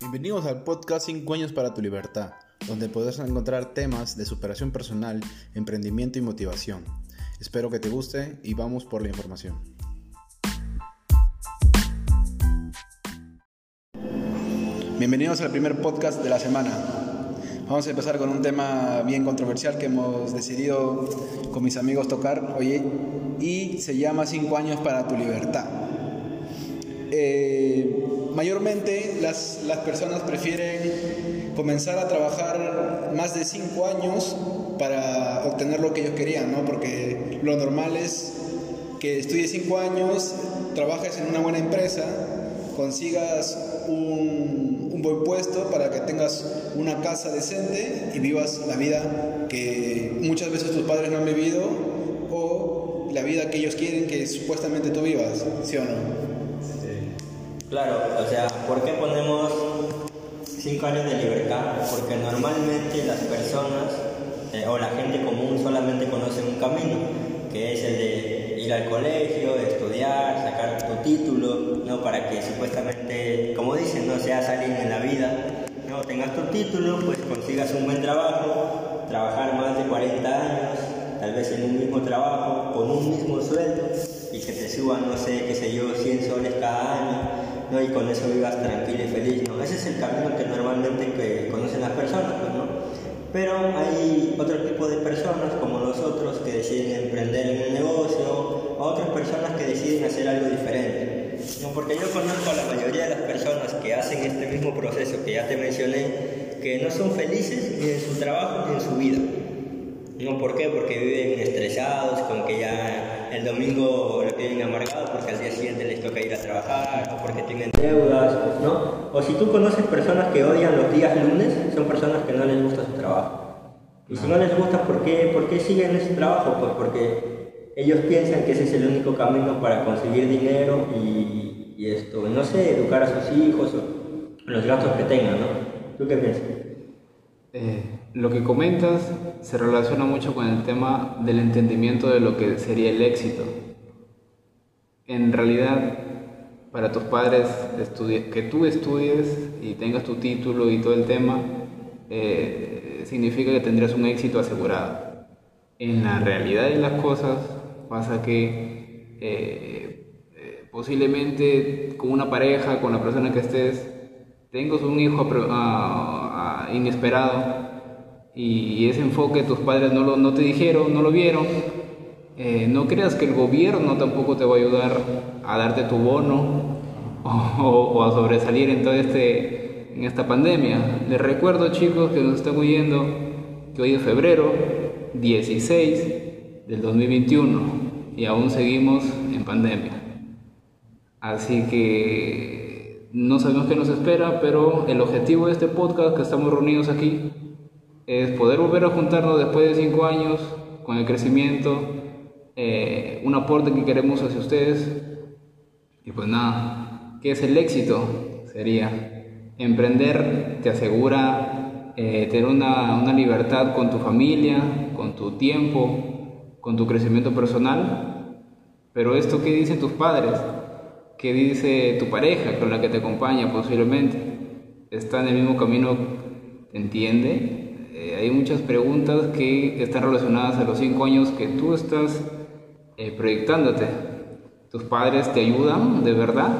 Bienvenidos al podcast 5 años para tu libertad, donde podrás encontrar temas de superación personal, emprendimiento y motivación. Espero que te guste y vamos por la información. Bienvenidos al primer podcast de la semana. Vamos a empezar con un tema bien controversial que hemos decidido con mis amigos tocar hoy y se llama 5 años para tu libertad. Eh, mayormente las, las, personas prefieren comenzar a trabajar más de 5 años para obtener lo que ellos querían, ¿no? Porque lo normal es que estudies 5 años, trabajes en una buena empresa, consigas un, un, buen puesto para que tengas una casa decente y vivas la vida que muchas veces tus padres no han vivido o la vida que ellos quieren que supuestamente tú vivas, ¿sí o no? Claro, o sea, ¿por qué ponemos cinco años de libertad? Porque normalmente las personas eh, o la gente común solamente conoce un camino, que es el de ir al colegio, estudiar, sacar tu título, ¿no? Para que supuestamente, como dicen, no seas alguien en la vida, ¿no? Tengas tu título, pues consigas un buen trabajo, trabajar más de 40 años, tal vez en un mismo trabajo, con un mismo sueldo, y que te suban, no sé, qué sé yo, 100 soles cada año ¿no? y con eso vivas tranquilo y feliz. ¿no? Ese es el camino que normalmente conocen las personas, pues, ¿no? Pero hay otro tipo de personas como nosotros que deciden emprender en un negocio, o otras personas que deciden hacer algo diferente. ¿no? Porque yo conozco a la mayoría de las personas que hacen este mismo proceso que ya te mencioné, que no son felices ni en su trabajo ni en su vida. ¿No? ¿Por qué? Porque viven estresados, con que ya el domingo lo tienen amargado porque al día siguiente les toca ir a trabajar, o porque tienen deudas, ¿no? O si tú conoces personas que odian los días lunes, son personas que no les gusta su trabajo. Y si no les gusta, ¿por qué, ¿por qué siguen ese trabajo? Pues porque ellos piensan que ese es el único camino para conseguir dinero y, y esto, no sé, educar a sus hijos o los gastos que tengan, ¿no? ¿Tú qué piensas? Eh, lo que comentas se relaciona mucho con el tema del entendimiento de lo que sería el éxito. En realidad, para tus padres, que tú estudies y tengas tu título y todo el tema, eh, significa que tendrías un éxito asegurado. En la realidad de las cosas pasa que eh, posiblemente con una pareja, con la persona que estés, tengas un hijo inesperado y ese enfoque tus padres no, lo, no te dijeron, no lo vieron, eh, no creas que el gobierno tampoco te va a ayudar a darte tu bono o, a sobresalir en, todo este, en esta pandemia. Les recuerdo chicos que nos están oyendo que hoy es febrero 16 del 2021 y aún seguimos en pandemia. Así que no sabemos qué nos espera, pero el objetivo de este podcast que estamos reunidos aquí es poder volver a juntarnos después de cinco años con el crecimiento, eh, un aporte que queremos hacia ustedes. Y pues nada, ¿qué es el éxito? Sería emprender, te asegura eh, tener una, una libertad con tu familia, con tu tiempo, con tu crecimiento personal. Pero esto, ¿qué dicen tus padres? ¿Qué dice tu pareja con la que te acompaña posiblemente? ¿Está en el mismo camino? ¿Te entiende? Eh, hay muchas preguntas que están relacionadas a los cinco años que tú estás eh, proyectándote. ¿Tus padres te ayudan de verdad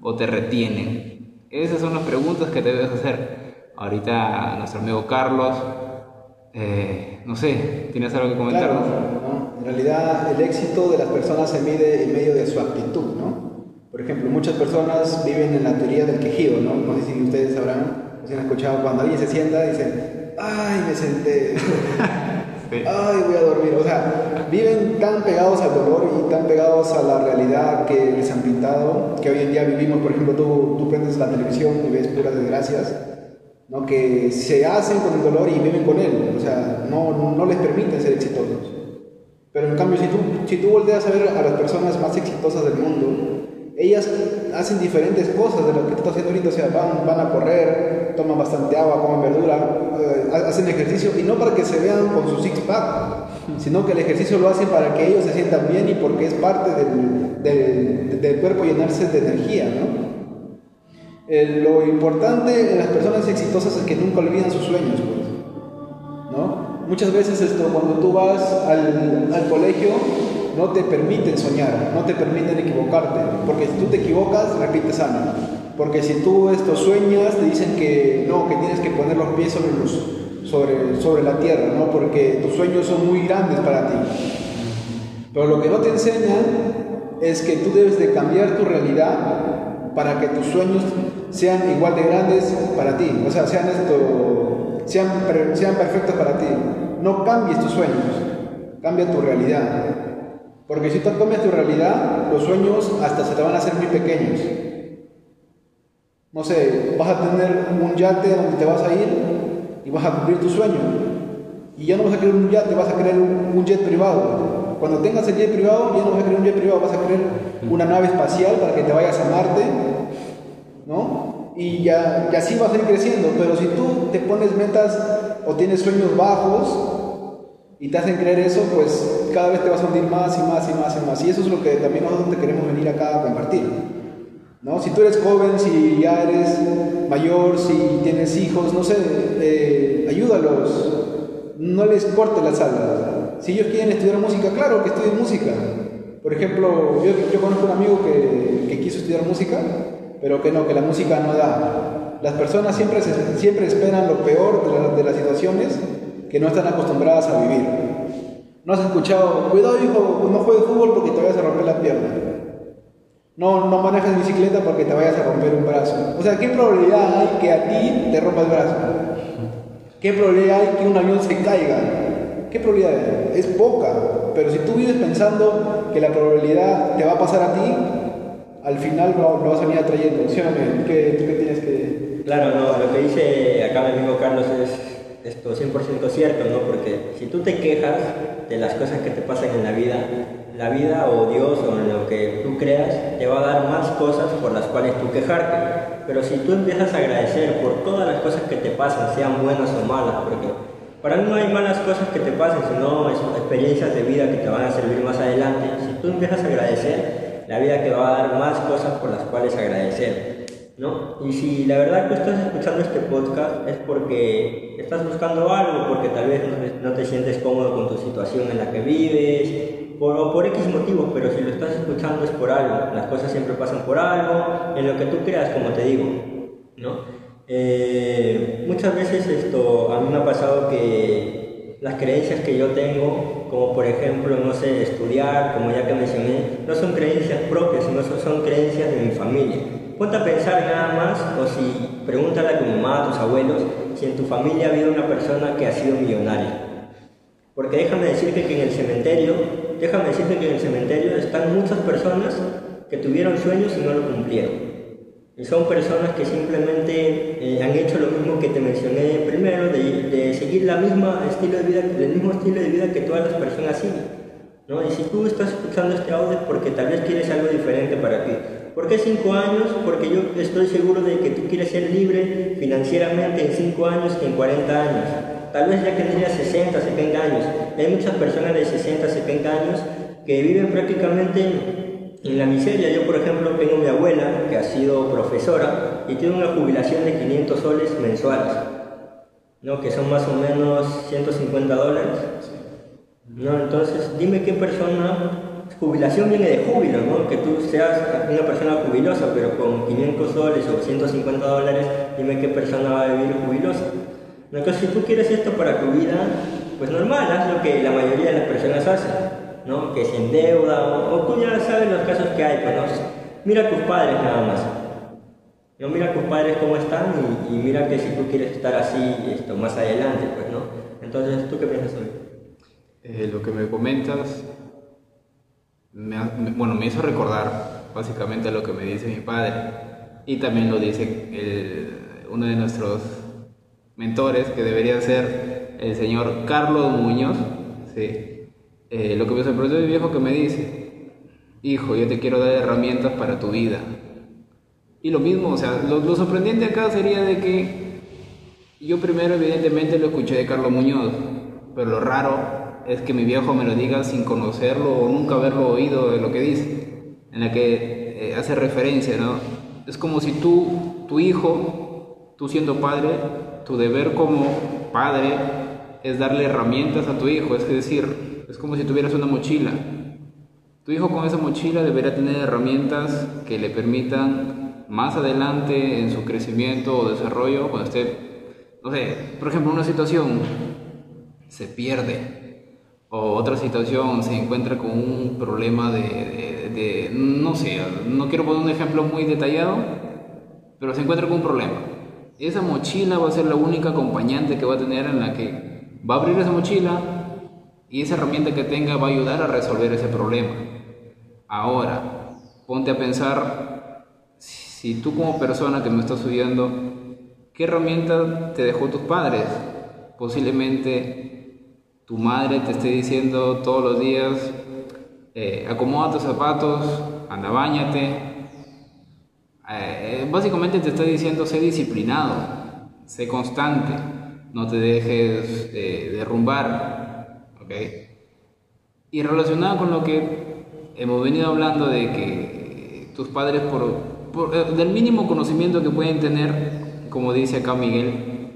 o te retienen? Esas son las preguntas que debes hacer. Ahorita nuestro amigo Carlos, eh, no sé, ¿tienes algo que comentarnos? en realidad el éxito de las personas se mide en medio de su actitud, ¿no? Por ejemplo, muchas personas viven en la teoría del quejido, ¿no? No sé si ustedes sabrán, si han escuchado, cuando alguien se sienta, dicen, ay, me senté, ay, voy a dormir. O sea, viven tan pegados al dolor y tan pegados a la realidad que les han pintado, que hoy en día vivimos, por ejemplo, tú, tú prendes la televisión y ves puras desgracias, ¿no? Que se hacen con el dolor y viven con él, o sea, no, no les permiten ser exitosos. Pero en cambio, si tú, si tú volteas a ver a las personas más exitosas del mundo, ellas hacen diferentes cosas de lo que tú estás haciendo ahorita, o sea, van, van a correr, toman bastante agua, comen verdura, eh, hacen ejercicio, y no para que se vean con su six-pack, sino que el ejercicio lo hacen para que ellos se sientan bien y porque es parte del, del, cuerpo llenarse de energía, ¿no? Lo importante en las personas exitosas es que nunca olvidan sus sueños, pues. ¿no? Muchas veces esto, cuando tú vas al, al colegio, no te permiten soñar, no te permiten equivocarte, porque si tú te equivocas, repites año. Porque si tú esto sueñas, te dicen que no, que tienes que poner los pies sobre, los, sobre, sobre la tierra, ¿no? porque tus sueños son muy grandes para ti. Pero lo que no te enseñan es que tú debes de cambiar tu realidad para que tus sueños sean igual de grandes para ti, o sea, sean, esto, sean, sean perfectos para ti. No cambies tus sueños, cambia tu realidad. Porque si tú cambias tu realidad, los sueños hasta se te van a hacer muy pequeños. No sé, vas a tener un yate donde te vas a ir y vas a cumplir tu sueño. Y ya no vas a querer un yate, vas a querer un, jet privado. Cuando tengas el jet privado, ya no vas a querer un jet privado, vas a querer una nave espacial para que te vayas a Marte, ¿no? Y ya, y así vas a ir creciendo. Pero si tú te pones metas o tienes sueños bajos, y te hacen creer eso, pues cada vez te vas a hundir más y más y más y más. Y eso es lo que también nosotros te queremos venir acá a compartir. ¿no? Si tú eres joven, si ya eres mayor, si tienes hijos, no sé, eh, ayúdalos. No les corte las alas. Si ellos quieren estudiar música, claro que estudien música. Por ejemplo, yo, yo conozco un amigo que, que, quiso estudiar música, pero que no, que la música no da. Las personas siempre, siempre esperan lo peor de, de las situaciones que no están acostumbradas a vivir. No has escuchado, cuidado hijo, no juegues fútbol porque te vayas a romper la pierna. No, no manejes bicicleta porque te vayas a romper un brazo. O sea, ¿qué probabilidad hay que a ti te rompa el brazo? ¿Qué probabilidad hay que un avión se caiga? ¿Qué probabilidad hay? Es poca. Pero si tú vives pensando que la probabilidad te va a pasar a ti, al final lo, vas a venir atrayendo. ¿Sí ¿Qué, ¿Tú qué tienes que...? Claro, no, lo que dice acá mi amigo Carlos es esto 100% cierto, ¿no? Porque si tú te quejas de las cosas que te pasan en la vida, la vida o Dios o en lo que tú creas te va a dar más cosas por las cuales tú quejarte. Pero si tú empiezas a agradecer por todas las cosas que te pasan, sean buenas o malas, porque para mí no hay malas cosas que te pasen, sino experiencias de vida que te van a servir más adelante. Si tú empiezas a agradecer, la vida te va a dar más cosas por las cuales agradecer. ¿No? Y si la verdad que estás escuchando este podcast es porque estás buscando algo, porque tal vez no te sientes cómodo con tu situación en la que vives, por, o por X motivos, pero si lo estás escuchando es por algo, las cosas siempre pasan por algo, en lo que tú creas, como te digo, ¿no? Eh, muchas veces esto, a mí me ha pasado que las creencias que yo tengo, como por ejemplo, no sé, estudiar, como ya que mencioné, no son creencias propias, sino son creencias de mi familia. Ponte a pensar nada más, o si pregúntale a tu mamá, a tus abuelos, si en tu familia ha habido una persona que ha sido millonaria. Porque déjame decirte que en el cementerio, déjame decirte que en el cementerio están muchas personas que tuvieron sueños y no lo cumplieron. Y son personas que simplemente eh, han hecho lo mismo que te mencioné primero, de, seguir la misma estilo de vida, el mismo estilo de vida que todas las personas siguen. ¿no? Y si tú estás escuchando este audio es porque tal vez quieres algo diferente para ti. ¿Por qué cinco años? Porque yo estoy seguro de que tú quieres ser libre financieramente en cinco años que en 40 años. Tal vez ya tendrías 60, 70 años. Hay muchas personas de 60, 70 años que viven prácticamente en la miseria. Yo, por ejemplo, tengo mi abuela que ha sido profesora y tiene una jubilación de 500 soles mensuales, ¿no? que son más o menos 150 dólares. ¿no? Entonces, dime qué persona jubilación viene de júbilo, ¿no? Que tú seas una persona jubilosa, pero con 500 soles o 150 dólares, dime qué persona va a vivir jubilosa. Entonces, si tú quieres esto para tu vida, pues normal, haz lo que la mayoría de las personas hacen, ¿no? Que se endeuda, o, tú ya sabes los casos que hay, pues, ¿no? Mira a tus padres nada más. No mira a tus padres cómo están y, mira que si tú quieres estar así esto más adelante, pues, ¿no? Entonces, ¿tú qué piensas hoy? Eh, lo que me comentas me, bueno, me hizo recordar básicamente lo que me dice mi padre y también lo dice uno de nuestros mentores que debería ser el señor Carlos Muñoz. ¿sí? Eh, lo que me sorprendió mi viejo que me dice, hijo, yo te quiero dar herramientas para tu vida. Y lo mismo, o sea, lo, lo sorprendente acá sería de que yo primero evidentemente lo escuché de Carlos Muñoz, pero lo raro es que mi viejo me lo diga sin conocerlo o nunca haberlo oído de lo que dice, en la que eh, hace referencia, ¿no? Es como si tú tu hijo, tú siendo padre, tu deber como padre es darle herramientas a tu hijo, es decir, es como si tuvieras una mochila. Tu hijo con esa mochila deberá tener herramientas que le permitan más adelante en su crecimiento o desarrollo, cuando esté, no sé, por ejemplo, una situación se pierde o otra situación se encuentra con un problema de, no sé, no quiero poner un ejemplo muy detallado, pero se encuentra con un problema. Esa mochila va a ser la única acompañante que va a tener en la que va a abrir esa mochila y esa herramienta que tenga va a ayudar a resolver ese problema. Ahora, ponte a pensar si tú como persona que me estás estudiando, ¿qué herramienta te dejó tus padres? Posiblemente tu madre te esté diciendo todos los días, eh, acomoda tus zapatos, anda, bañate. Eh, básicamente te está diciendo, sé disciplinado, sé constante, no te dejes eh, derrumbar. Y relacionado con lo que hemos venido hablando de que tus padres, por, eh, del mínimo conocimiento que pueden tener, como dice acá Miguel,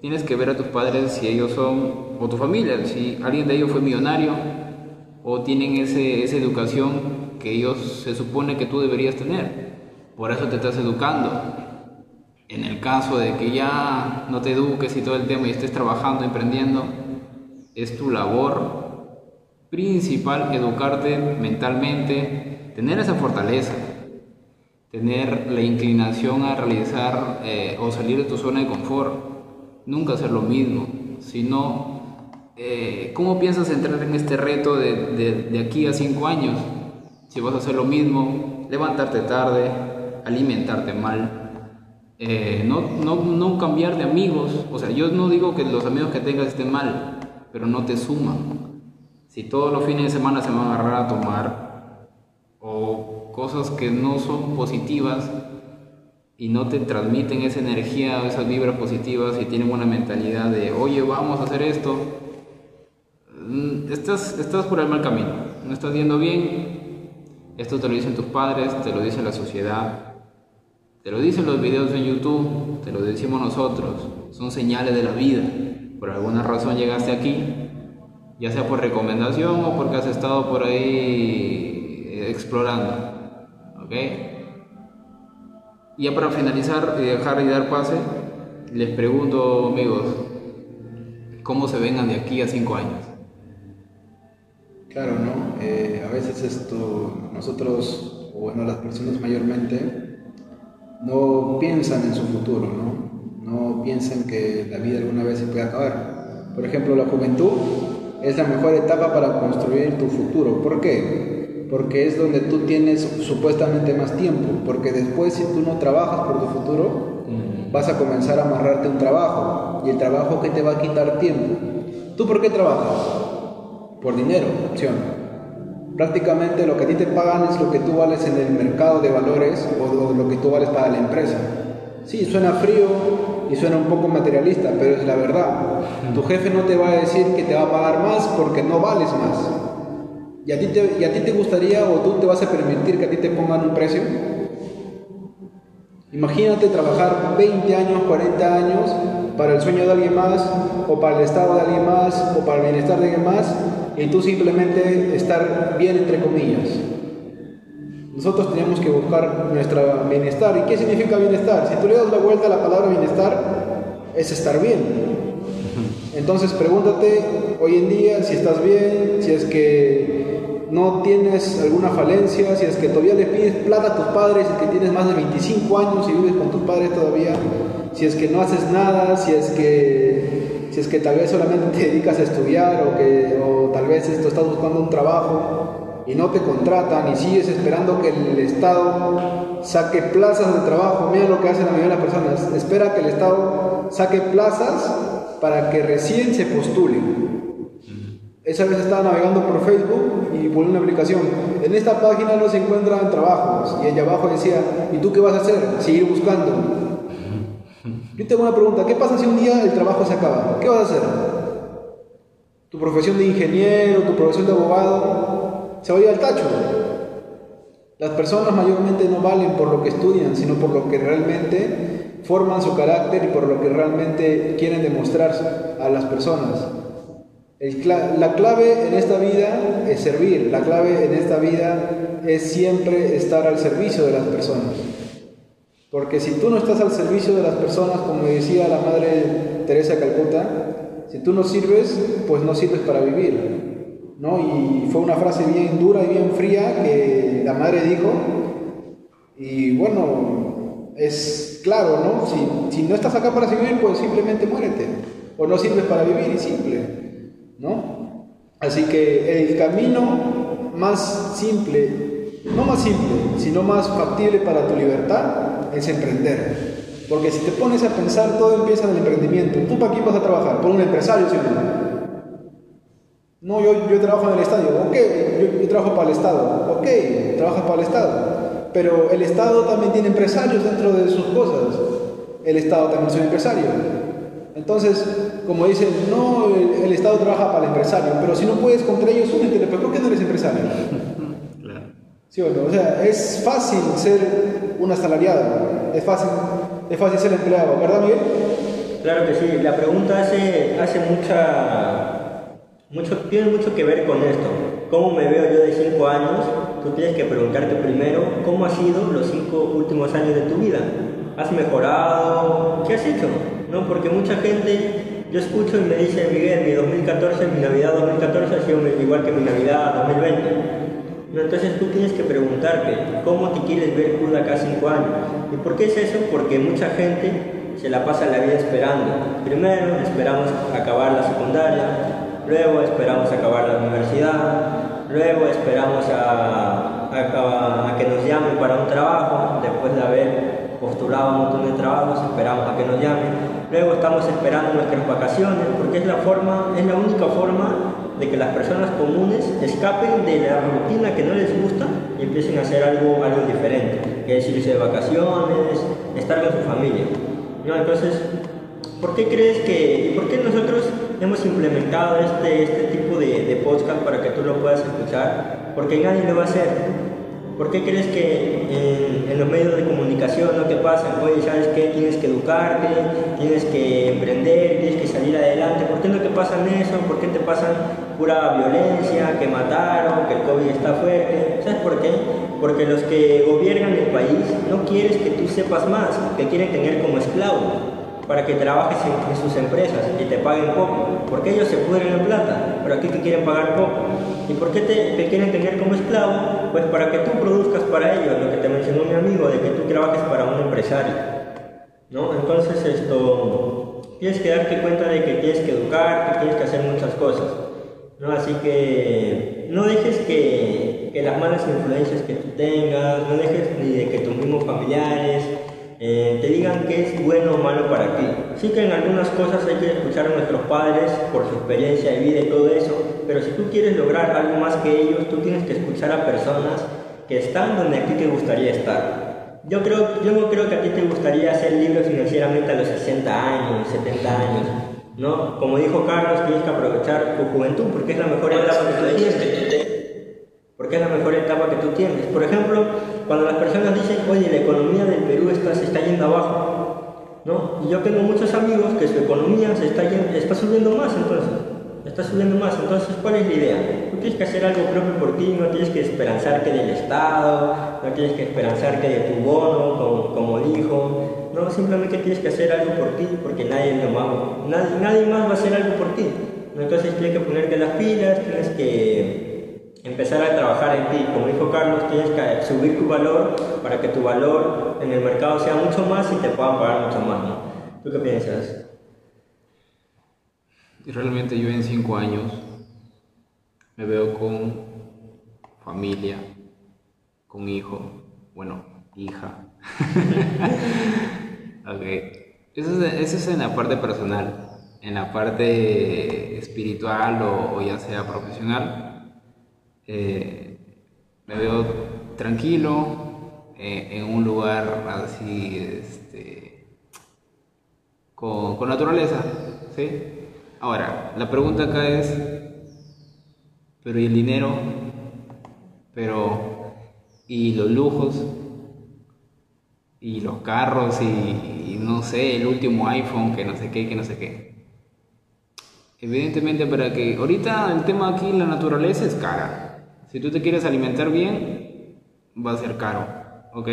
tienes que ver a tus padres si ellos son, tu familia, si alguien de ellos fue millonario, o tienen ese, esa educación que ellos se supone que tú deberías tener. Por eso te estás educando. En el caso de que ya no te eduques y todo el tema y estés trabajando, emprendiendo, es tu labor principal educarte mentalmente, tener esa fortaleza, tener la inclinación a realizar eh, o salir de tu zona de confort, nunca hacer lo mismo, sino eh, cómo piensas entrar en este reto de, de, aquí a cinco años, si vas a hacer lo mismo, levantarte tarde, alimentarte mal, eh, no, no, no cambiar de amigos, o sea, yo no digo que los amigos que tengas estén mal, pero no te suman, si todos los fines de semana se van a agarrar a tomar o cosas que no son positivas y no te transmiten esa energía esas vibras positivas y tienen una mentalidad de, oye, vamos a hacer esto, estás, estás por el mal camino, no estás yendo bien, esto te lo dicen tus padres, te lo dice la sociedad, te lo dicen los videos en YouTube, te lo decimos nosotros, son señales de la vida, por alguna razón llegaste aquí ya sea por recomendación o porque has estado por ahí eh, explorando. ¿Ok? Ya para finalizar y dejar y dar pase, les pregunto, amigos, ¿cómo se vengan de aquí a cinco años? Claro, ¿no? Eh, a veces esto, nosotros, o bueno, las personas mayormente, no piensan en su futuro, ¿no? No piensan que la vida alguna vez se puede acabar. Por ejemplo, la juventud es la mejor etapa para construir tu futuro. ¿Por qué? Porque es donde tú tienes supuestamente más tiempo, porque después si tú no trabajas por tu futuro, vas a comenzar a amarrarte un trabajo y el trabajo que te va a quitar tiempo. ¿Tú por qué trabajas? Por dinero, opción. Prácticamente lo que a ti te pagan es lo que tú vales en el mercado de valores o lo que tú vales para la empresa. Sí, suena frío y suena un poco materialista, pero es la verdad. Tu jefe no te va a decir que te va a pagar más porque no vales más. ¿Y a ti te, y a ti te gustaría o tú te vas a permitir que a ti te pongan un precio? Imagínate trabajar 20 años, 40 años para el sueño de alguien más, o para el estado de alguien más, o para el bienestar de alguien más, y tú simplemente estar bien entre comillas. Nosotros tenemos que buscar nuestro bienestar. ¿Y qué significa bienestar? Si tú le das la vuelta a la palabra bienestar, es estar bien. Entonces pregúntate hoy en día si estás bien, si es que no tienes alguna falencia, si es que todavía le pides plata a tus padres, si es que tienes más de 25 años y vives con tus padres todavía, si es que no haces nada, si es que, si es que tal vez solamente te dedicas a estudiar o, que, o tal vez esto estás buscando un trabajo y no te contratan y sigues esperando que el Estado saque plazas de trabajo. Mira lo que hacen la mayoría de las personas. Espera que el Estado saque plazas para que recién se postulen. Esa vez estaba navegando por Facebook y por una aplicación. En esta página no se encuentran trabajos. Y allá abajo decía, ¿y tú qué vas a hacer? Seguir buscando. Yo tengo una pregunta, ¿qué pasa si un día el trabajo se acaba? ¿Qué vas a hacer? ¿Tu profesión de ingeniero, tu profesión de abogado? se va a ir al tacho. Las personas mayormente no valen por lo que estudian, sino por lo que realmente forman su carácter y por lo que realmente quieren demostrar a las personas. la clave en esta vida es servir, la clave en esta vida es siempre estar al servicio de las personas. Porque si tú no estás al servicio de las personas, como decía la Madre Teresa Calcuta, si tú no sirves, pues no sirves para vivir. ¿no? Y fue una frase bien dura y bien fría que la Madre dijo. Y bueno, es claro, ¿no? Si, si no estás acá para vivir, pues simplemente muérete. O no sirves para vivir y simple, ¿no? Así que el camino más simple, no más simple, sino más factible para tu libertad es emprender. Porque si te pones a pensar, todo empieza en el emprendimiento. ¿Tú para quién vas a trabajar? ¿Por un empresario, sí no? yo, yo trabajo en el Estado. Ok, yo, trabajo para el Estado. Ok, trabajas para el Estado. Pero el Estado también tiene empresarios dentro de sus cosas. El Estado también es un empresario. Entonces, como dicen, no, el, Estado trabaja para el empresario, pero si no puedes contra ellos, únete, ¿por qué no eres empresario? ¿Sí o? O sea, es fácil ser un asalariado, es fácil, es fácil ser empleado, ¿verdad, Miguel? Claro que sí, la pregunta hace, hace mucha, mucho, tiene mucho que ver con esto. ¿Cómo me veo yo de 5 años? Tú tienes que preguntarte primero cómo han sido los 5 últimos años de tu vida. ¿Has mejorado? ¿Qué has hecho? ¿No? Porque mucha gente, yo escucho y me dice, Miguel, mi 2014, mi Navidad 2014 ha sido igual que mi Navidad 2020 entonces tú tienes que preguntarte cómo te quieres ver tú de acá cinco años. ¿Y por qué es eso? Porque mucha gente se la pasa la vida esperando. Primero esperamos acabar la secundaria, luego esperamos acabar la universidad, luego esperamos a, a, que nos llamen para un trabajo, después de haber postulado un montón de trabajos, esperamos a que nos llamen, luego estamos esperando nuestras vacaciones, porque es la forma, es la única forma de que las personas comunes escapen de la rutina que no les gusta y empiecen a hacer algo, algo diferente, que es irse de vacaciones, estar con su familia. ¿no? Entonces, ¿por qué crees que, y por qué nosotros hemos implementado este, este tipo de, de podcast para que tú lo puedas escuchar? Porque nadie lo va a hacer. ¿Por qué crees que en, los medios de comunicación no te pasa? Oye, ¿sabes qué? Tienes que educarte, tienes que emprender, tienes que salir adelante. ¿Por qué no te pasan eso? ¿Por qué te pasan pura violencia, que mataron, que el COVID está fuerte? ¿Sabes por qué? Porque los que gobiernan el país no quieren que tú sepas más, te quieren tener como esclavo para que trabajes en, sus empresas y te paguen poco, porque ellos se pudren en plata, pero aquí te quieren pagar poco. ¿Y por qué te, quieren tener como esclavo? Pues para que tú produzcas para ellos, lo que te mencionó mi amigo, de que tú trabajes para un empresario. ¿no? Entonces esto, tienes que darte cuenta de que tienes que educar, que tienes que hacer muchas cosas. ¿no? Así que no dejes que, que las malas influencias que tú tengas, no dejes ni de que tus mismos familiares, eh, te digan qué es bueno o malo para ti. Sí que en algunas cosas hay que escuchar a nuestros padres por su experiencia de vida y todo eso, pero si tú quieres lograr algo más que ellos, tú tienes que escuchar a personas que están donde a ti te gustaría estar. Yo, creo, yo no creo que a ti te gustaría ser libre financieramente a los 60 años, 70 años. ¿no? Como dijo Carlos, tienes que aprovechar tu juventud porque es la mejor etapa que tú tienes. Porque es la mejor etapa que tú tienes. Por ejemplo, cuando las personas dicen, oye, la economía del Perú está, se está yendo abajo, ¿no? Y yo tengo muchos amigos que su economía se está, está subiendo más entonces, está subiendo más, entonces ¿cuál es la idea? Tú tienes que hacer algo propio por ti, no tienes que esperanzarte del Estado, no tienes que esperanzarte de tu bono, como, como dijo, no, simplemente tienes que hacer algo por ti, porque nadie, lo nadie, nadie más va a hacer algo por ti. Entonces tienes que ponerte las pilas, tienes que empezar a trabajar en ti. Como dijo Carlos, tienes que subir tu valor para que tu valor en el mercado sea mucho más y te puedan pagar mucho más. ¿no? ¿Tú qué piensas? Realmente yo en cinco años me veo con familia, con hijo, bueno, hija. ok, eso es, en la parte personal. En la parte espiritual o ya sea profesional, eh, me veo tranquilo eh, en un lugar así, este, con, con, naturaleza, ¿sí? Ahora, la pregunta acá es, ¿pero y el dinero? ¿Pero y los lujos y los carros y, no sé, el último iPhone que no sé qué, que no sé qué. Evidentemente para que ahorita el tema aquí, la naturaleza es cara. Si tú te quieres alimentar bien, va a ser caro, ¿ok?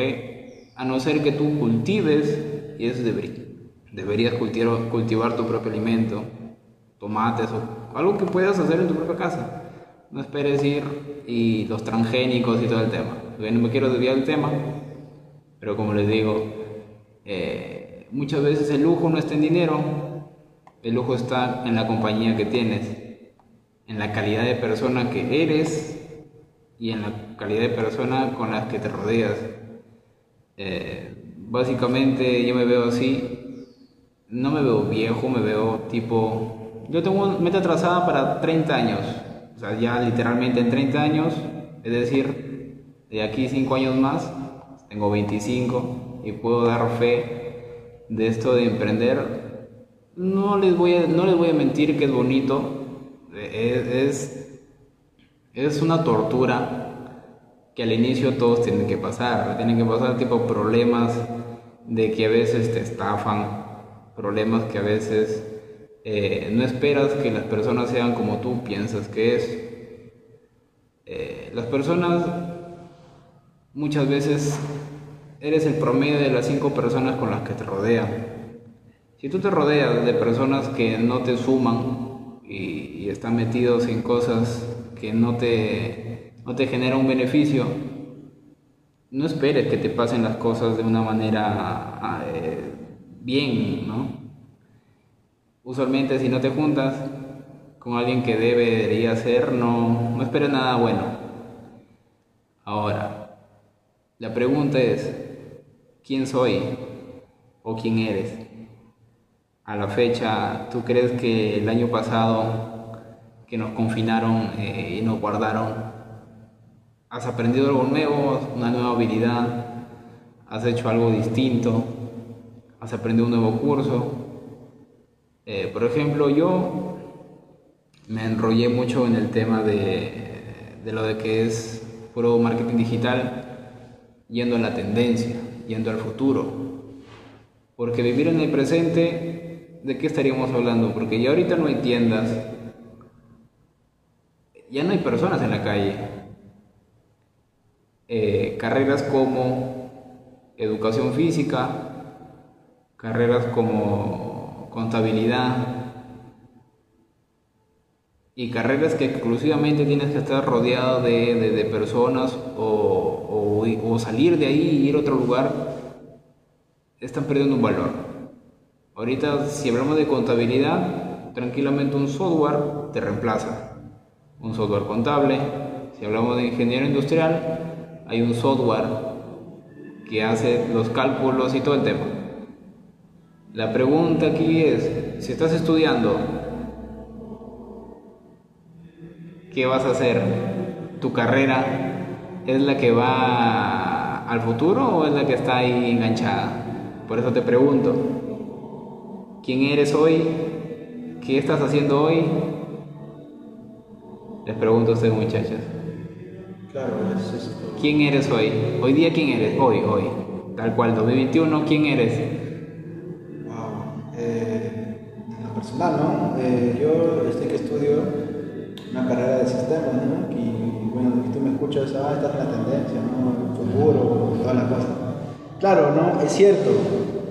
A no ser que tú cultives, y eso debería, deberías cultivar, tu propio alimento, tomates o algo que puedas hacer en tu propia casa. No esperes ir y los transgénicos y todo el tema. no me quiero desviar del tema, pero como les digo, eh, muchas veces el lujo no está en dinero, el lujo está en la compañía que tienes, en la calidad de persona que eres y en la calidad de persona con las que te rodeas. Eh, básicamente yo me veo así, no me veo viejo, me veo tipo, yo tengo meta trazada para 30 años, o sea, ya literalmente en 30 años, es decir, de aquí 5 años más, tengo 25 y puedo dar fe de esto de emprender. No les voy a, no les voy a mentir que es bonito, es, es una tortura que al inicio todos tienen que pasar, tienen que pasar tipo problemas de que a veces te estafan, problemas que a veces eh, no esperas que las personas sean como tú piensas que es. Eh, las personas muchas veces eres el promedio de las cinco personas con las que te rodean. Si tú te rodeas de personas que no te suman y, están metidos en cosas que no te, no te generan un beneficio, no esperes que te pasen las cosas de una manera eh, bien, ¿no? Usualmente si no te juntas con alguien que debería ser, no, no esperes nada bueno. Ahora, la pregunta es, ¿quién soy o quién eres? A la fecha, ¿tú crees que el año pasado que nos confinaron eh, y nos guardaron, has aprendido algo nuevo, una nueva habilidad, has hecho algo distinto, has aprendido un nuevo curso. Eh, por ejemplo, yo me enrollé mucho en el tema de, de lo de que es puro marketing digital, yendo a la tendencia, yendo al futuro. Porque vivir en el presente, ¿de qué estaríamos hablando? Porque ya ahorita no hay tiendas, ya no hay personas en la calle eh, carreras como educación física, carreras como contabilidad y carreras que exclusivamente tienes que estar rodeado de, personas o, o, salir de ahí y ir a otro lugar, están perdiendo un valor. Ahorita si hablamos de contabilidad, tranquilamente un software te reemplaza. Un software contable, si hablamos de ingeniero industrial, hay un software que hace los cálculos y todo el tema. La pregunta aquí es, si estás estudiando, ¿qué vas a hacer? ¿Tu carrera es la que va al futuro o es la que está ahí enganchada? Por eso te pregunto, ¿quién eres hoy? ¿Qué estás haciendo hoy? Les pregunto a ustedes muchachas. Claro, es, ¿Quién eres hoy? Hoy día, ¿quién eres? Hoy, hoy. Tal cual, 2021, ¿quién eres? Wow. Eh, en lo personal, ¿no? Eh, yo estoy que estudio una carrera de sistemas, ¿no? Y bueno, tú me escuchas, ah, estás en la tendencia, ¿no? Futuro, toda la cosa. Claro, ¿no? Es cierto,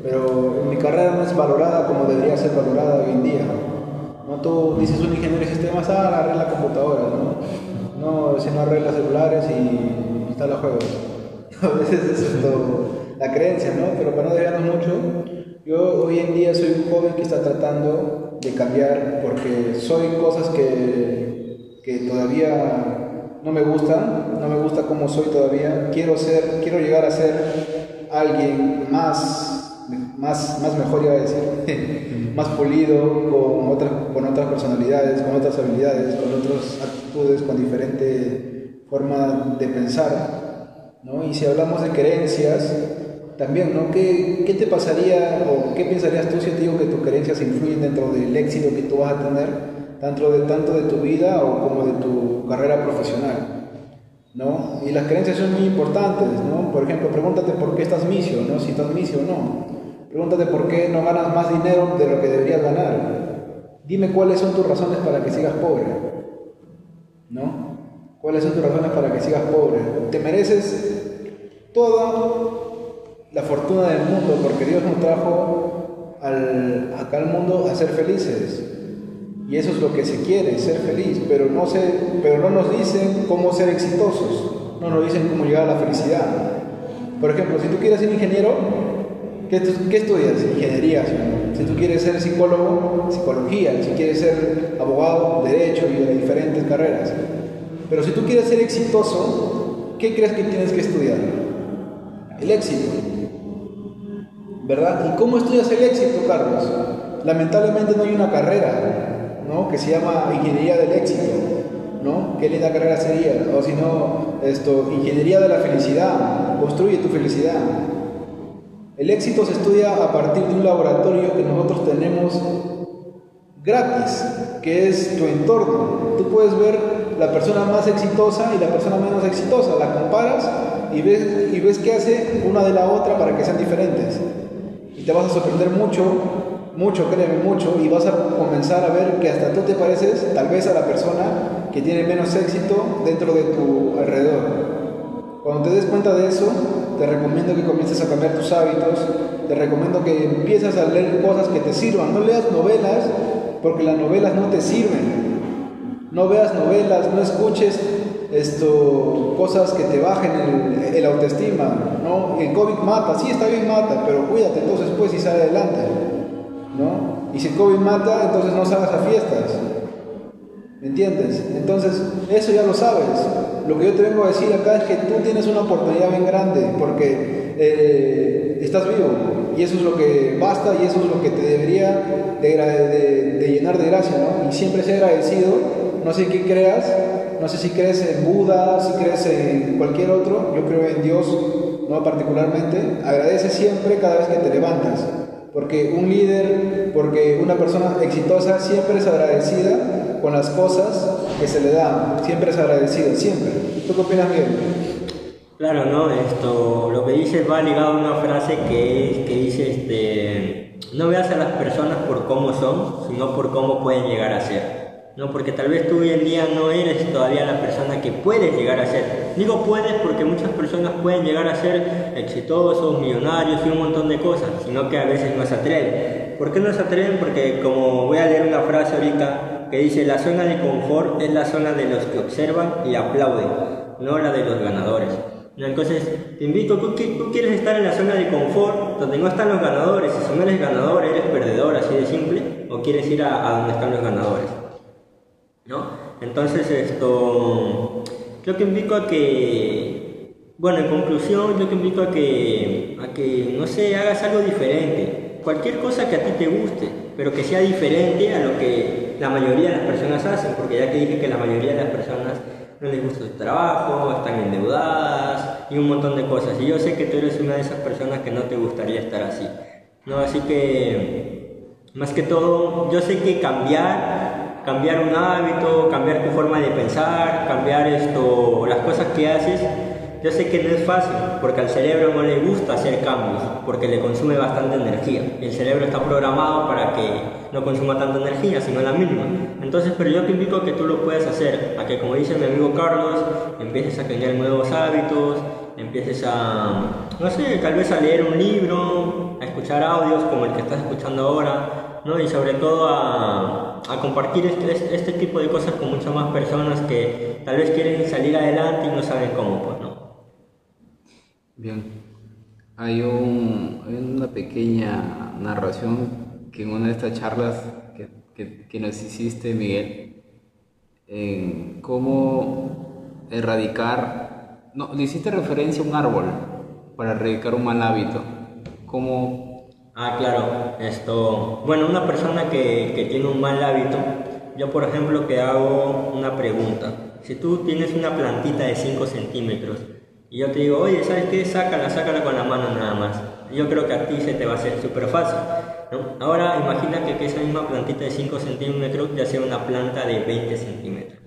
pero mi carrera no es valorada como debería ser valorada hoy en día. ¿No? Tú dices un ingeniero de sistemas, ah, arregla computadoras, ¿no? no, si no arregla celulares y instala juegos. A veces es esto, la creencia, ¿no? Pero para no desviarnos mucho, yo hoy en día soy un joven que está tratando de cambiar porque soy cosas que, que todavía no me gustan, no me gusta cómo soy todavía. Quiero ser, quiero llegar a ser alguien más, más, más mejor iba a decir, más pulido, con otras, con otras personalidades, con otras habilidades, con otras actitudes, con diferente forma de pensar. ¿no? Y si hablamos de creencias, también, ¿no? ¿Qué, ¿Qué, te pasaría o qué pensarías tú si te digo que tus creencias influyen dentro del éxito que tú vas a tener, tanto de, tanto de tu vida o como de tu carrera profesional? ¿no? Y las creencias son muy importantes, ¿no? Por ejemplo, pregúntate por qué estás misio, ¿no? Si estás misio o no. Pregúntate por qué no ganas más dinero de lo que deberías ganar. Dime cuáles son tus razones para que sigas pobre, ¿no? ¿Cuáles son tus razones para que sigas pobre? Te mereces toda la fortuna del mundo porque Dios nos trajo al, acá al mundo a ser felices. Y eso es lo que se quiere, ser feliz, pero no, se, pero no nos dicen cómo ser exitosos, no nos dicen cómo llegar a la felicidad. Por ejemplo, si tú quieres ser ingeniero, ¿qué, estudias? Ingeniería. Si tú quieres ser psicólogo, psicología. Si quieres ser abogado, derecho y diferentes carreras. Pero si tú quieres ser exitoso, ¿qué crees que tienes que estudiar? El éxito. ¿Verdad? ¿Y cómo estudias el éxito, Carlos? Lamentablemente no hay una carrera, ¿no? Que se llama ingeniería del éxito, ¿no? Qué linda carrera sería. O si no, esto, ingeniería de la felicidad. Construye tu felicidad. El éxito se estudia a partir de un laboratorio que nosotros tenemos gratis, que es tu entorno. Tú puedes ver la persona más exitosa y la persona menos exitosa, la comparas y ves, y ves qué hace una de la otra para que sean diferentes. Y te vas a sorprender mucho, mucho, créeme, mucho, y vas a comenzar a ver que hasta tú te pareces tal vez a la persona que tiene menos éxito dentro de tu alrededor. Cuando te des cuenta de eso, te recomiendo que comiences a cambiar tus hábitos, te recomiendo que empieces a leer cosas que te sirvan, no leas novelas porque las novelas no te sirven. No veas novelas, no escuches esto, cosas que te bajen el, autoestima, ¿no? El COVID mata, sí está bien mata, pero cuídate entonces pues y sale adelante, ¿no? Y si el COVID mata, entonces no salgas a fiestas, ¿me entiendes? Entonces, eso ya lo sabes. Lo que yo te vengo a decir acá es que tú tienes una oportunidad bien grande, porque eh, estás vivo, y eso es lo que basta y eso es lo que te debería de, llenar de gracia, ¿no? Y siempre ser agradecido, no sé qué creas, no sé si crees en Buda, si crees en cualquier otro, yo creo en Dios, no particularmente, agradece siempre cada vez que te levantas, porque un líder, porque una persona exitosa siempre es agradecida con las cosas que se le dan, siempre es agradecida, siempre. ¿Tú qué opinas, Miguel? Claro, no, esto, lo que dice va ligado a una frase que, que dice, este, no veas a las personas por cómo son, sino por cómo pueden llegar a ser. No, porque tal vez tú hoy en día no eres todavía la persona que puedes llegar a ser. Digo puedes porque muchas personas pueden llegar a ser exitosos, millonarios y un montón de cosas, sino que a veces no se atreven. ¿Por qué no se atreven? Porque como voy a leer una frase ahorita que dice, la zona de confort es la zona de los que observan y aplauden, no la de los ganadores. Entonces, te invito, tú, quieres estar en la zona de confort, donde no están los ganadores, si no eres ganador, eres perdedor, así de simple, o quieres ir a, a donde están los ganadores. ¿no? Entonces esto, yo que invito a que, bueno, en conclusión, yo que invito a que, a que, no sé, hagas algo diferente, cualquier cosa que a ti te guste, pero que sea diferente a lo que la mayoría de las personas hacen, porque ya que dije que la mayoría de las personas no les gusta su trabajo, están endeudadas y un montón de cosas, y yo sé que tú eres una de esas personas que no te gustaría estar así, ¿no? Así que, más que todo, yo sé que cambiar cambiar un hábito, cambiar tu forma de pensar, cambiar esto, las cosas que haces. Yo sé que no es fácil, porque al cerebro no le gusta hacer cambios, porque le consume bastante energía. El cerebro está programado para que no consuma tanta energía, sino la mínima. Entonces, pero yo te invito a que tú lo puedas hacer, a que como dice mi amigo Carlos, empieces a crear nuevos hábitos, empieces a, no sé, tal vez a leer un libro, a escuchar audios como el que estás escuchando ahora, ¿no? y sobre todo a, compartir este, este, tipo de cosas con muchas más personas que tal vez quieren salir adelante y no saben cómo, pues, ¿no? Bien, hay, un, una pequeña narración que en una de estas charlas que, que, nos hiciste, Miguel, cómo erradicar, no, le hiciste referencia a un árbol para erradicar un mal hábito, cómo Ah, claro. Esto, bueno, una persona que, que, tiene un mal hábito, yo por ejemplo que hago una pregunta. Si tú tienes una plantita de 5 centímetros y yo te digo, oye, ¿sabes qué? Sácala, sácala con la mano nada más. Yo creo que a ti se te va a hacer súper fácil. ¿no? Ahora imagina que, que esa misma plantita de 5 centímetros ya sea una planta de 20 centímetros.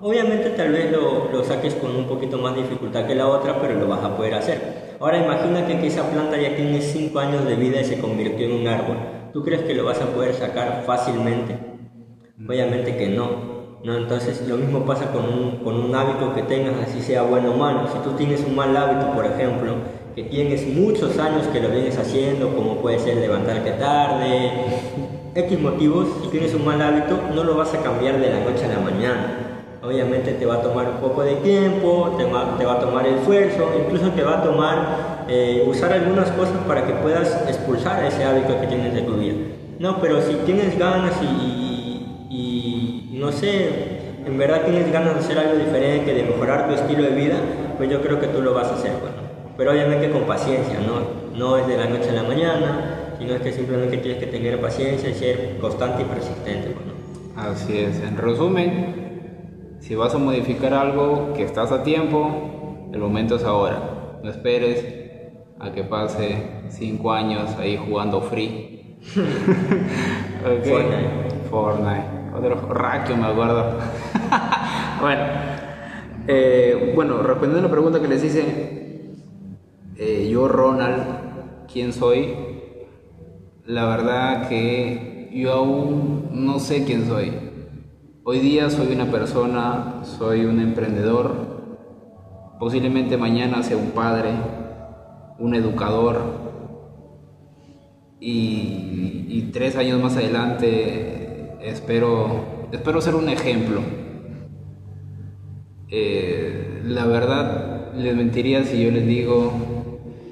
Obviamente tal vez lo, lo, saques con un poquito más dificultad que la otra, pero lo vas a poder hacer. Ahora imagina que esa planta ya tiene 5 años de vida y se convirtió en un árbol. ¿Tú crees que lo vas a poder sacar fácilmente? Obviamente que no. ¿No? Entonces lo mismo pasa con un, con un hábito que tengas, así sea bueno o malo. Si tú tienes un mal hábito, por ejemplo, que tienes muchos años que lo vienes haciendo, como puede ser levantarte tarde, X motivos, si tienes un mal hábito, no lo vas a cambiar de la noche a la mañana. Obviamente te va a tomar un poco de tiempo, te va, te va a tomar esfuerzo, incluso te va a tomar eh, usar algunas cosas para que puedas expulsar ese hábito que tienes de tu vida. No, pero si tienes ganas y, y no sé, en verdad tienes ganas de hacer algo diferente, de mejorar tu estilo de vida, pues yo creo que tú lo vas a hacer, bueno. Pero obviamente con paciencia, ¿no? No es de la noche a la mañana, sino es que simplemente tienes que tener paciencia y ser constante y persistente. Bueno. Así es, en resumen, si vas a modificar algo que estás a tiempo, el momento es ahora. No esperes a que pase cinco años ahí jugando free. okay. Fortnite. Fortnite. Otro me acuerdo. bueno, eh, respondiendo a la pregunta que les hice, eh, yo Ronald, ¿quién soy? La verdad que yo aún no sé quién soy. Hoy día soy una persona, soy un emprendedor, posiblemente mañana sea un padre, un educador y tres años más adelante espero, espero ser un ejemplo. Eh, la verdad les mentiría si yo les digo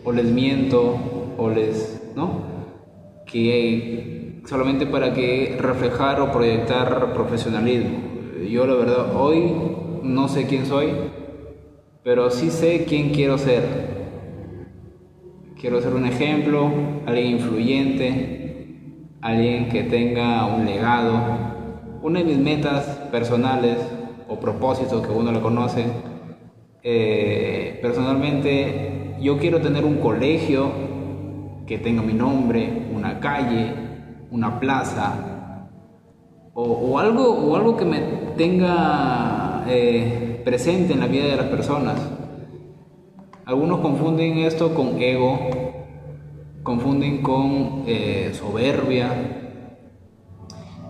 o les miento o les, ¿no? Que solamente para que reflejar o proyectar profesionalismo. Yo la verdad hoy no sé quién soy, pero sí sé quién quiero ser. Quiero ser un ejemplo, alguien influyente, alguien que tenga un legado. Una de mis metas personales o propósitos que uno lo conoce, eh, personalmente yo quiero tener un colegio que tenga mi nombre, una calle, una plaza, o, o algo, o algo que me tenga eh, presente en la vida de las personas. Algunos confunden esto con ego, confunden con eh, soberbia,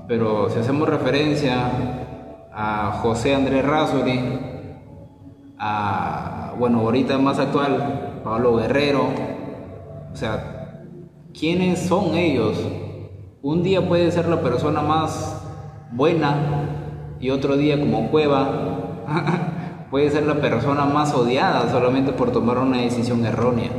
pero si hacemos referencia a José Andrés Razuri, a, bueno, ahorita más actual, Pablo Guerrero, o sea, ¿quiénes son ellos? Un día puede ser la persona más buena y otro día como cueva puede ser la persona más odiada solamente por tomar una decisión errónea.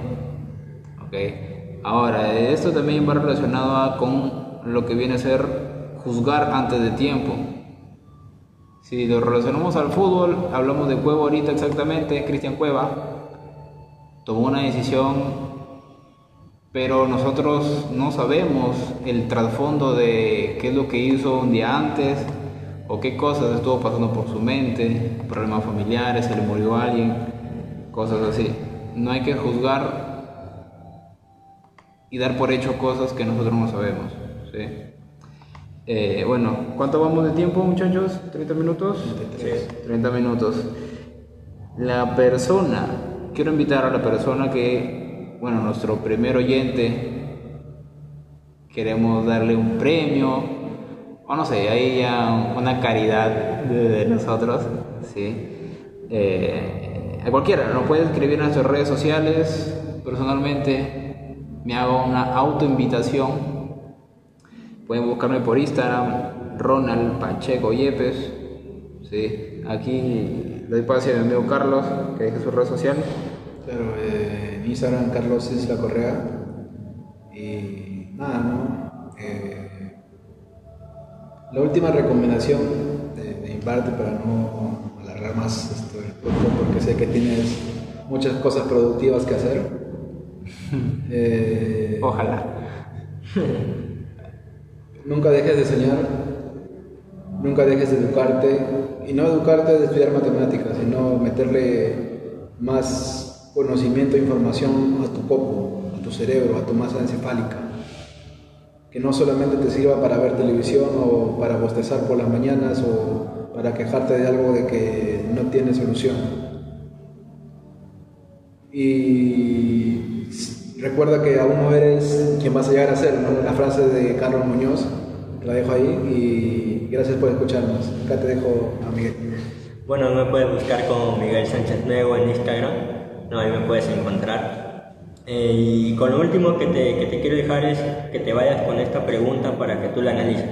¿Okay? Ahora, esto también va relacionado con lo que viene a ser juzgar antes de tiempo. Si lo relacionamos al fútbol, hablamos de Cueva ahorita exactamente, Cristian Cueva tomó una decisión, pero nosotros no sabemos el trasfondo de qué es lo que hizo un día antes o qué cosas estuvo pasando por su mente, problemas familiares, se le murió alguien, cosas así. No hay que juzgar y dar por hecho cosas que nosotros no sabemos. ¿sí? Eh, bueno, ¿cuánto vamos de tiempo muchachos? ¿30 minutos? Sí. 30 minutos. La persona, quiero invitar a la persona que, bueno, nuestro primer oyente, queremos darle un premio, o no sé, hay ya una caridad de, de nosotros, ¿sí? Eh, a cualquiera, nos puede escribir en nuestras redes sociales, personalmente me hago una autoinvitación Pueden buscarme por Instagram, Ronald Pacheco Yepes. ¿sí? Aquí doy pase a mi amigo Carlos, que deje su red social. Claro, eh, Instagram Carlos Isla Correa. Y nada, ¿no? Eh, la última recomendación de, de, mi parte para no alargar más esto porque sé que tienes muchas cosas productivas que hacer. Eh, Ojalá. Nunca dejes de soñar, nunca dejes de educarte, y no educarte de estudiar matemáticas, sino meterle más conocimiento e información a tu coco, a tu cerebro, a tu masa encefálica. Que no solamente te sirva para ver televisión o para bostezar por las mañanas o para quejarte de algo de que no tiene solución. Y recuerda que aún no eres quien vas a llegar a ser, ¿no? La frase de Carlos Muñoz, la dejo ahí y gracias por escucharnos. Acá te dejo a Miguel. Bueno, me puedes buscar como Miguel Sánchez Nuevo en Instagram, no, ahí me puedes encontrar. Eh, y con lo último que te, que te quiero dejar es que te vayas con esta pregunta para que tú la analices.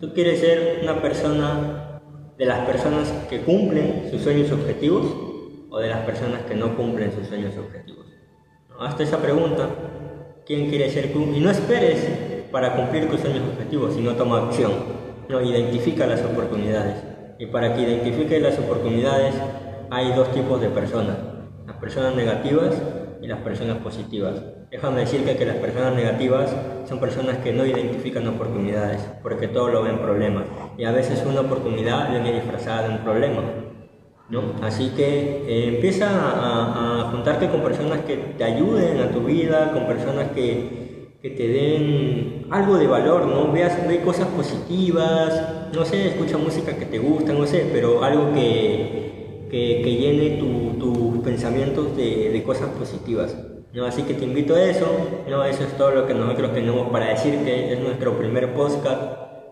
¿Tú quieres ser una persona de las personas que cumplen sus sueños objetivos o de las personas que no cumplen sus sueños objetivos? Hazte esa pregunta, ¿quién quiere ser tú? Y no esperes para cumplir tus sueños objetivos, sino toma acción. No, identifica las oportunidades. Y para que identifique las oportunidades hay dos tipos de personas, las personas negativas y las personas positivas. Déjame decirte que las personas negativas son personas que no identifican oportunidades, porque todo lo ven problemas. Y a veces una oportunidad viene disfrazada de un problema. ¿No? Así que eh, empieza a, a, juntarte con personas que te ayuden a tu vida, con personas que, que te den algo de valor, ¿no? Veas, ve cosas positivas, no sé, escucha música que te gusta, no sé, pero algo que, que, llene tus tu pensamientos de, de, cosas positivas. ¿no? Así que te invito a eso, ¿no? eso es todo lo que nosotros tenemos para decir que es nuestro primer podcast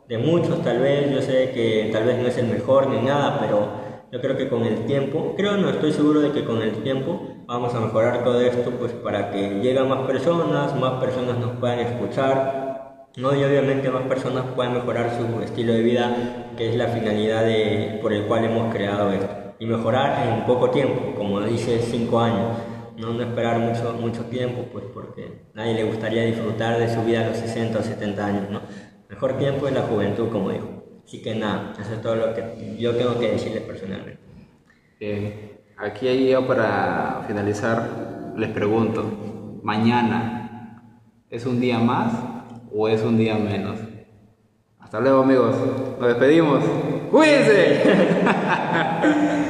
de muchos tal vez, yo sé que tal vez no es el mejor ni nada, pero yo creo que con el tiempo, creo, no estoy seguro de que con el tiempo vamos a mejorar todo esto, pues para que lleguen más personas, más personas nos puedan escuchar, ¿no? y obviamente más personas puedan mejorar su estilo de vida, que es la finalidad de, por el cual hemos creado esto. Y mejorar en poco tiempo, como dice, cinco años. No, no esperar mucho, mucho tiempo, pues porque nadie le gustaría disfrutar de su vida a los 60 o 70 años, ¿no? Mejor tiempo es la juventud, como dijo. Así que nada, eso es todo lo que yo tengo que decirles personalmente. Bien, aquí ya para finalizar, les pregunto, ¿mañana es un día más o es un día menos? Hasta luego amigos, nos despedimos. ¡Cuídense!